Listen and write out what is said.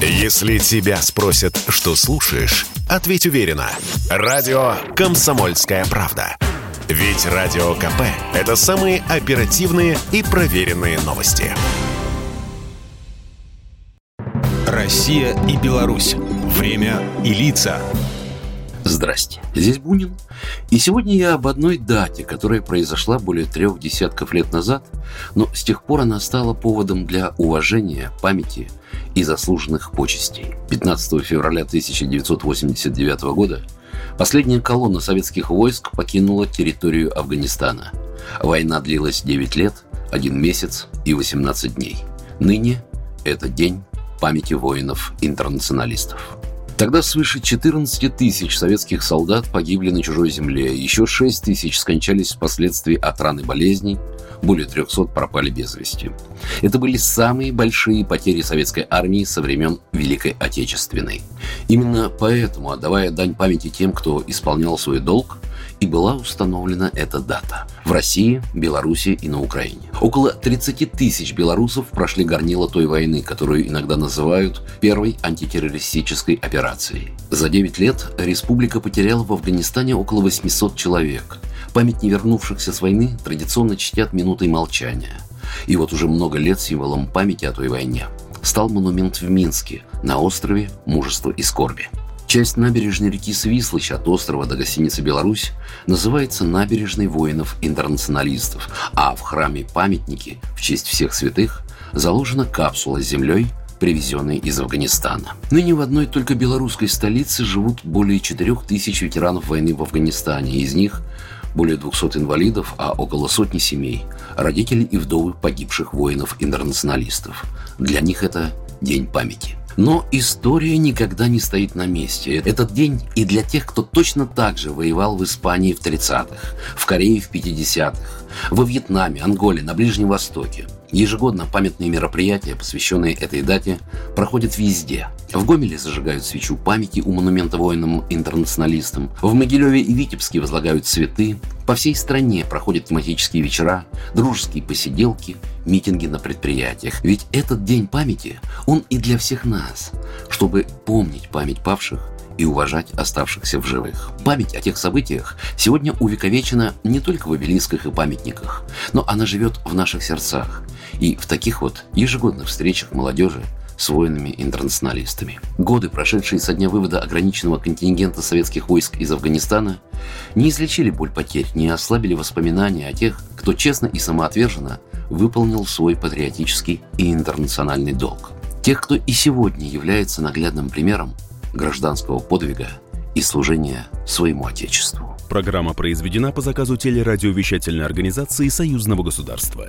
Если тебя спросят, что слушаешь, ответь уверенно. Радио «Комсомольская правда». Ведь Радио КП – это самые оперативные и проверенные новости. Россия и Беларусь. Время и лица. Здрасте, здесь Бунин. И сегодня я об одной дате, которая произошла более трех десятков лет назад, но с тех пор она стала поводом для уважения, памяти и заслуженных почестей. 15 февраля 1989 года последняя колонна советских войск покинула территорию Афганистана. Война длилась 9 лет, 1 месяц и 18 дней. Ныне это день памяти воинов-интернационалистов. Тогда свыше 14 тысяч советских солдат погибли на чужой земле, еще 6 тысяч скончались впоследствии от ран и болезней, более 300 пропали без вести. Это были самые большие потери советской армии со времен Великой Отечественной. Именно поэтому, отдавая дань памяти тем, кто исполнял свой долг, и была установлена эта дата в России, Беларуси и на Украине. Около 30 тысяч белорусов прошли горнило той войны, которую иногда называют первой антитеррористической операцией. За 9 лет республика потеряла в Афганистане около 800 человек. Память невернувшихся с войны традиционно чтят минутой молчания. И вот уже много лет символом памяти о той войне стал монумент в Минске на острове Мужества и Скорби. Часть набережной реки Свислыч от острова до гостиницы «Беларусь» называется набережной воинов-интернационалистов, а в храме памятники в честь всех святых заложена капсула с землей, привезенной из Афганистана. Ныне в одной только белорусской столице живут более 4 тысяч ветеранов войны в Афганистане, из них более 200 инвалидов, а около сотни семей – родители и вдовы погибших воинов-интернационалистов. Для них это день памяти – но история никогда не стоит на месте. Этот день и для тех, кто точно так же воевал в Испании в 30-х, в Корее в 50-х, во Вьетнаме, Анголе, на Ближнем Востоке. Ежегодно памятные мероприятия, посвященные этой дате, проходят везде. В Гомеле зажигают свечу памяти у монумента воинам-интернационалистам. В Могилеве и Витебске возлагают цветы. По всей стране проходят тематические вечера, дружеские посиделки, митинги на предприятиях. Ведь этот день памяти, он и для всех нас, чтобы помнить память павших и уважать оставшихся в живых. Память о тех событиях сегодня увековечена не только в обелисках и памятниках, но она живет в наших сердцах и в таких вот ежегодных встречах молодежи с воинами-интернационалистами. Годы, прошедшие со дня вывода ограниченного контингента советских войск из Афганистана, не излечили боль потерь, не ослабили воспоминания о тех, кто честно и самоотверженно выполнил свой патриотический и интернациональный долг. Тех, кто и сегодня является наглядным примером гражданского подвига и служения своему Отечеству. Программа произведена по заказу телерадиовещательной организации Союзного государства.